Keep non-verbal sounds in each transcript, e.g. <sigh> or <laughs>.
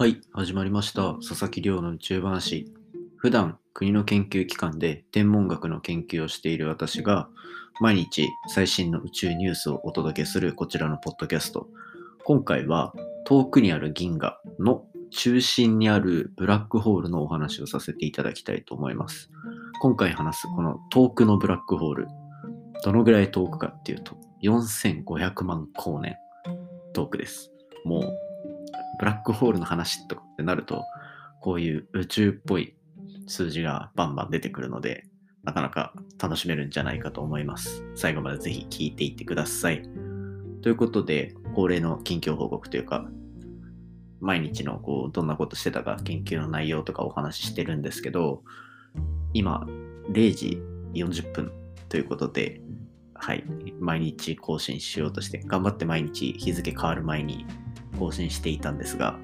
はい、始まりました。佐々木亮の宇宙話。普段、国の研究機関で天文学の研究をしている私が、毎日最新の宇宙ニュースをお届けするこちらのポッドキャスト。今回は、遠くにある銀河の中心にあるブラックホールのお話をさせていただきたいと思います。今回話すこの遠くのブラックホール、どのぐらい遠くかっていうと、4500万光年遠くです。もうブラックホールの話とかってなると、こういう宇宙っぽい数字がバンバン出てくるので、なかなか楽しめるんじゃないかと思います。最後までぜひ聞いていってください。ということで、恒例の近況報告というか、毎日のこうどんなことしてたか研究の内容とかお話ししてるんですけど、今0時40分ということで、はい、毎日更新しようとして、頑張って毎日日付変わる前に更新していたんですが、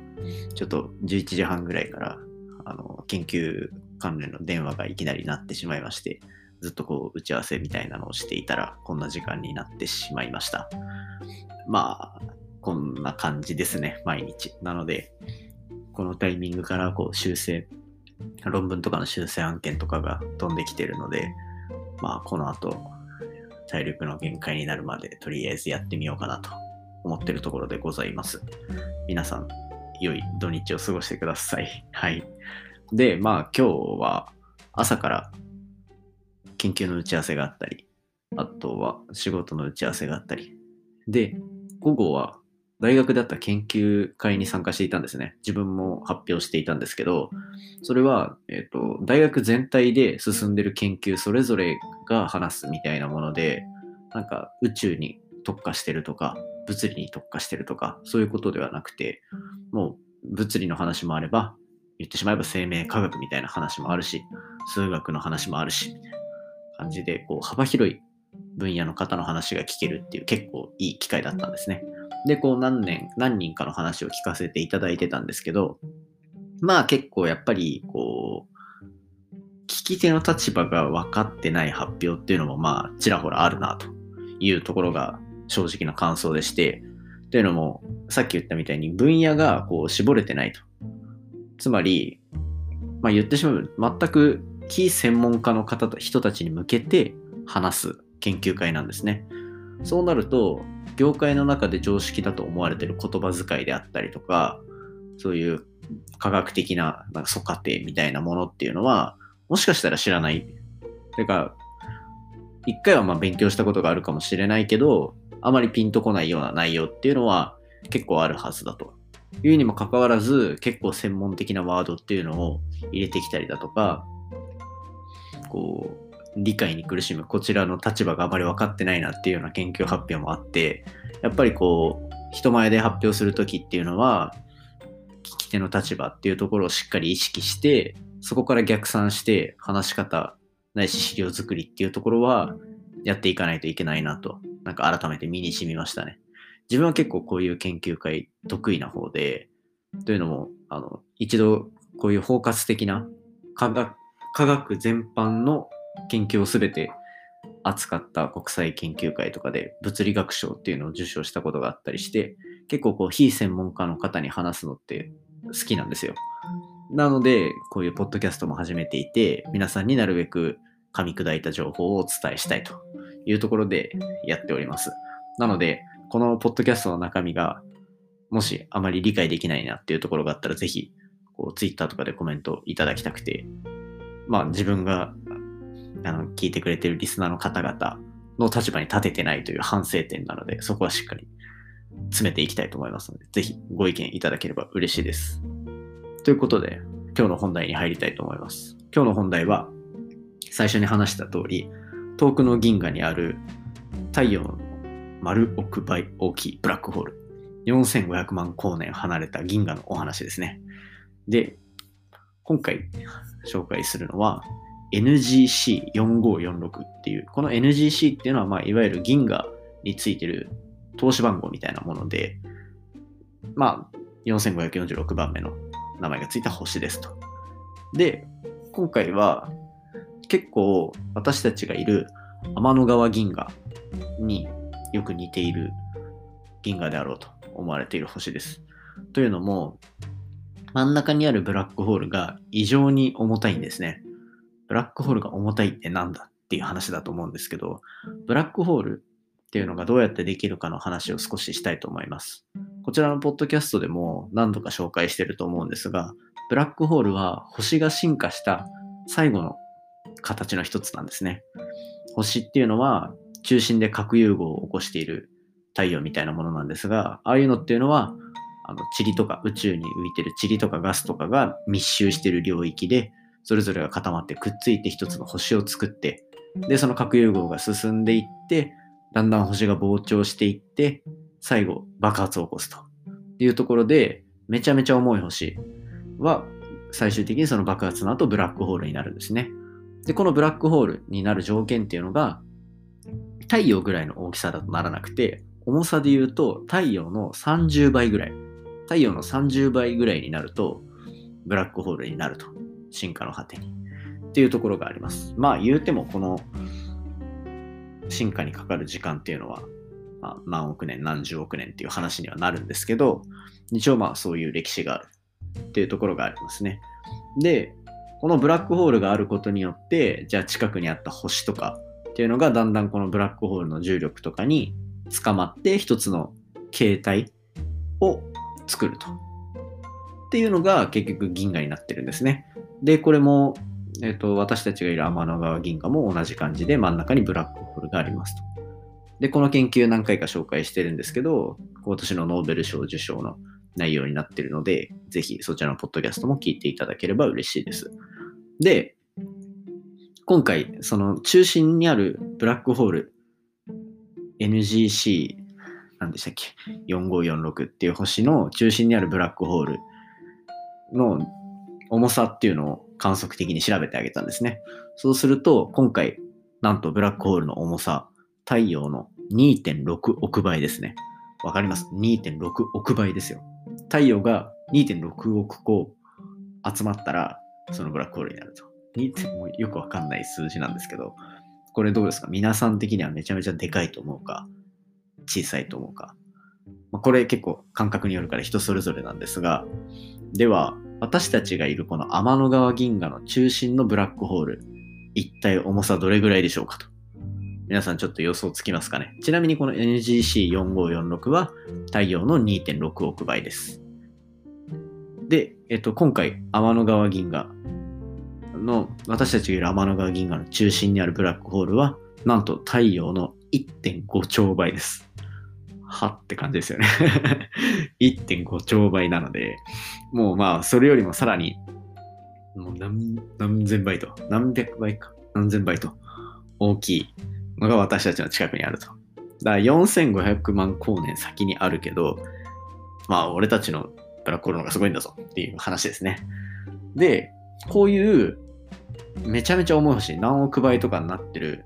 ちょっと11時半ぐらいから、あの、研究関連の電話がいきなり鳴ってしまいまして、ずっとこう打ち合わせみたいなのをしていたら、こんな時間になってしまいました。まあ、こんな感じですね、毎日。なので、このタイミングからこう修正、論文とかの修正案件とかが飛んできてるので、まあ、この後、体力の限界になるまでとりあえずやってみようかなと思ってるところでございます。皆さん、良い土日を過ごしてください。はい。で、まあ今日は朝から研究の打ち合わせがあったり、あとは仕事の打ち合わせがあったり、で、午後は大学であった研究会に参加していたんですね。自分も発表していたんですけど、それは、えっ、と、大学全体で進んでる研究それぞれが話すみたいなもので、なんか宇宙に特化してるとか、物理に特化してるとか、そういうことではなくて、もう物理の話もあれば、言ってしまえば生命科学みたいな話もあるし、数学の話もあるし、みたいな感じで、こう幅広い分野の方の話が聞けるっていう結構いい機会だったんですね。で、こう何年、何人かの話を聞かせていただいてたんですけど、まあ結構やっぱり、こう、聞き手の立場が分かってない発表っていうのもまあちらほらあるなというところが正直な感想でして、というのもさっき言ったみたいに分野がこう絞れてないと。つまり、まあ言ってしまう全く非専門家の方と人たちに向けて話す研究会なんですね。そうなると、業界の中で常識だと思われている言葉遣いであったりとか、そういう科学的ななんか素過程みたいなものっていうのは、もしかしたら知らない。てか、一回はまあ勉強したことがあるかもしれないけど、あまりピンとこないような内容っていうのは結構あるはずだと。いうにもかかわらず、結構専門的なワードっていうのを入れてきたりだとか、こう、理解に苦しむこちらの立場があまり分かってないなっていうような研究発表もあって、やっぱりこう、人前で発表するときっていうのは、聞き手の立場っていうところをしっかり意識して、そこから逆算して話し方ないし資料作りっていうところはやっていかないといけないなと、なんか改めて身に染みましたね。自分は結構こういう研究会得意な方で、というのも、あの、一度こういう包括的な科学科学全般の研究をすべて扱った国際研究会とかで物理学賞っていうのを受賞したことがあったりして、結構こう非専門家の方に話すのって好きなんですよ。なので、こういうポッドキャストも始めていて、皆さんになるべく噛み砕いた情報をお伝えしたいというところでやっております。なので、このポッドキャストの中身が、もしあまり理解できないなっていうところがあったら、ぜひ、こう、ツイッターとかでコメントいただきたくて、まあ自分が、あの、聞いてくれてるリスナーの方々の立場に立ててないという反省点なので、そこはしっかり詰めていきたいと思いますので、ぜひご意見いただければ嬉しいです。ということで、今日の本題に入りたいと思います。今日の本題は、最初に話した通り、遠くの銀河にある太陽の丸億倍大きいブラックホール、4500万光年離れた銀河のお話ですね。で、今回紹介するのは NGC4546 っていう、この NGC っていうのは、まあ、いわゆる銀河についてる投資番号みたいなもので、まあ、4546番目の名前がついた星ですと。で、今回は結構私たちがいる天の川銀河によく似ている銀河であろうと思われている星です。というのも、真ん中にあるブラックホールが異常に重たいんですね。ブラックホールが重たいってなんだ？っていう話だと思うんですけど、ブラックホールっていうのがどうやってできるかの話を少ししたいと思います。こちらのポッドキャストでも何度か紹介してると思うんですが、ブラックホールは星が進化した最後の形の一つなんですね。星っていうのは中心で核融合を起こしている太陽みたいなものなんですが、ああいうのっていうのは、あの塵とか宇宙に浮いてる塵とかガスとかが密集してる領域で、それぞれが固まってくっついて一つの星を作って、で、その核融合が進んでいって、だんだん星が膨張していって、最後爆発を起こすというところで、めちゃめちゃ重い星は最終的にその爆発の後ブラックホールになるんですね。で、このブラックホールになる条件っていうのが、太陽ぐらいの大きさだとならなくて、重さで言うと太陽の30倍ぐらい。太陽の30倍ぐらいになると、ブラックホールになると。進化の果てに。っていうところがあります。まあ言うてもこの進化にかかる時間っていうのは、まあ、何億年何十億年っていう話にはなるんですけど、一応まあそういう歴史があるっていうところがありますね。で、このブラックホールがあることによって、じゃあ近くにあった星とかっていうのがだんだんこのブラックホールの重力とかに捕まって一つの形態を作ると。っていうのが結局銀河になってるんですね。で、これも、えっ、ー、と、私たちがいる天の川銀河も同じ感じで真ん中にブラックホールがありますと。で、この研究何回か紹介してるんですけど、今年のノーベル賞受賞の内容になってるので、ぜひそちらのポッドキャストも聞いていただければ嬉しいです。で、今回、その中心にあるブラックホール、NGC、何でしたっけ ?4546 っていう星の中心にあるブラックホールの重さっていうのを観測的に調べてあげたんですね。そうすると、今回、なんとブラックホールの重さ、太陽の2.6億倍ですね。わかります ?2.6 億倍ですよ。太陽が2.6億個集まったら、そのブラックホールになると。もよくわかんない数字なんですけど、これどうですか？皆さん的にはめちゃめちゃでかいと思うか、小さいと思うか？まあ、これ結構感覚によるから人それぞれなんですが、では、私たちがいるこの天の川銀河の中心のブラックホール、一体重さどれぐらいでしょうかと。皆さんちょっと予想つきますかね？ちなみにこの NGC4546 は太陽の2.6億倍です。で、えっと、今回、天の川銀河の、私たちがいる天の川銀河の中心にあるブラックホールは、なんと太陽の1.5兆倍です。はって感じですよね <laughs> 1.5兆倍なので、もうまあ、それよりもさらに、もう何何千倍と、何百倍か、何千倍と大きいのが私たちの近くにあると。だから4500万光年先にあるけど、まあ俺たちのブラックホールの方がすごいんだぞっていう話ですね。で、こういうめちゃめちゃ重い星、何億倍とかになってる、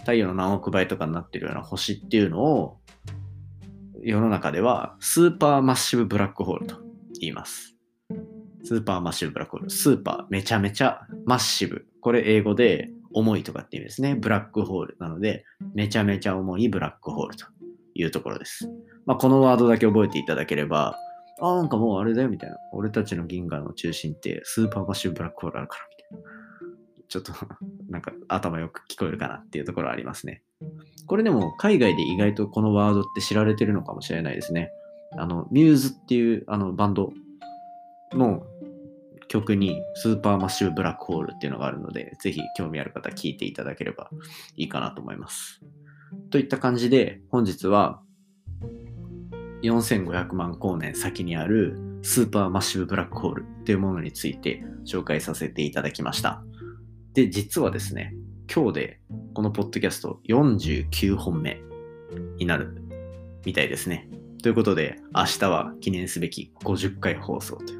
太陽の何億倍とかになってるような星っていうのを世の中ではスーパーマッシブブラックホールと言います。スーパーマッシブブラックホール。スーパー、めちゃめちゃマッシブ。これ英語で重いとかって意味ですね。ブラックホールなので、めちゃめちゃ重いブラックホールというところです。まあ、このワードだけ覚えていただければ、あ、なんかもうあれだよみたいな。俺たちの銀河の中心ってスーパーマッシブブラックホールあるからみたいな。ちょっと <laughs> なんか頭よく聞こえるかなっていうところありますね。これでも海外で意外とこのワードって知られてるのかもしれないですね。あの、ミューズっていうあのバンドの曲にスーパーマッシブブラックホールっていうのがあるので、ぜひ興味ある方聞いていただければいいかなと思います。といった感じで、本日は4500万光年先にあるスーパーマッシブブラックホールっていうものについて紹介させていただきました。で、実はですね、今日でこのポッドキャスト49本目になるみたいですね。ということで、明日は記念すべき50回放送という、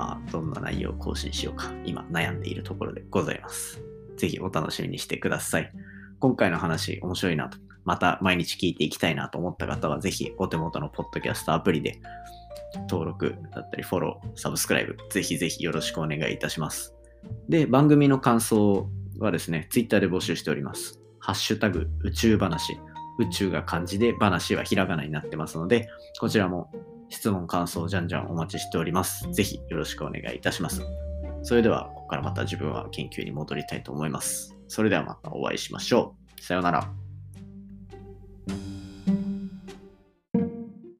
まあ、どんな内容を更新しようか、今悩んでいるところでございます。ぜひお楽しみにしてください。今回の話面白いなと、また毎日聞いていきたいなと思った方は、ぜひお手元のポッドキャストアプリで登録だったりフォロー、サブスクライブ、ぜひぜひよろしくお願いいたします。で、番組の感想はですね、ツイッターで募集しております。ハッシュタグ宇宙話。宇宙が漢字で話はひらがなになってますので、こちらも質問、感想、じゃんじゃんお待ちしております。ぜひよろしくお願いいたします。それでは、ここからまた自分は研究に戻りたいと思います。それではまたお会いしましょう。さようなら。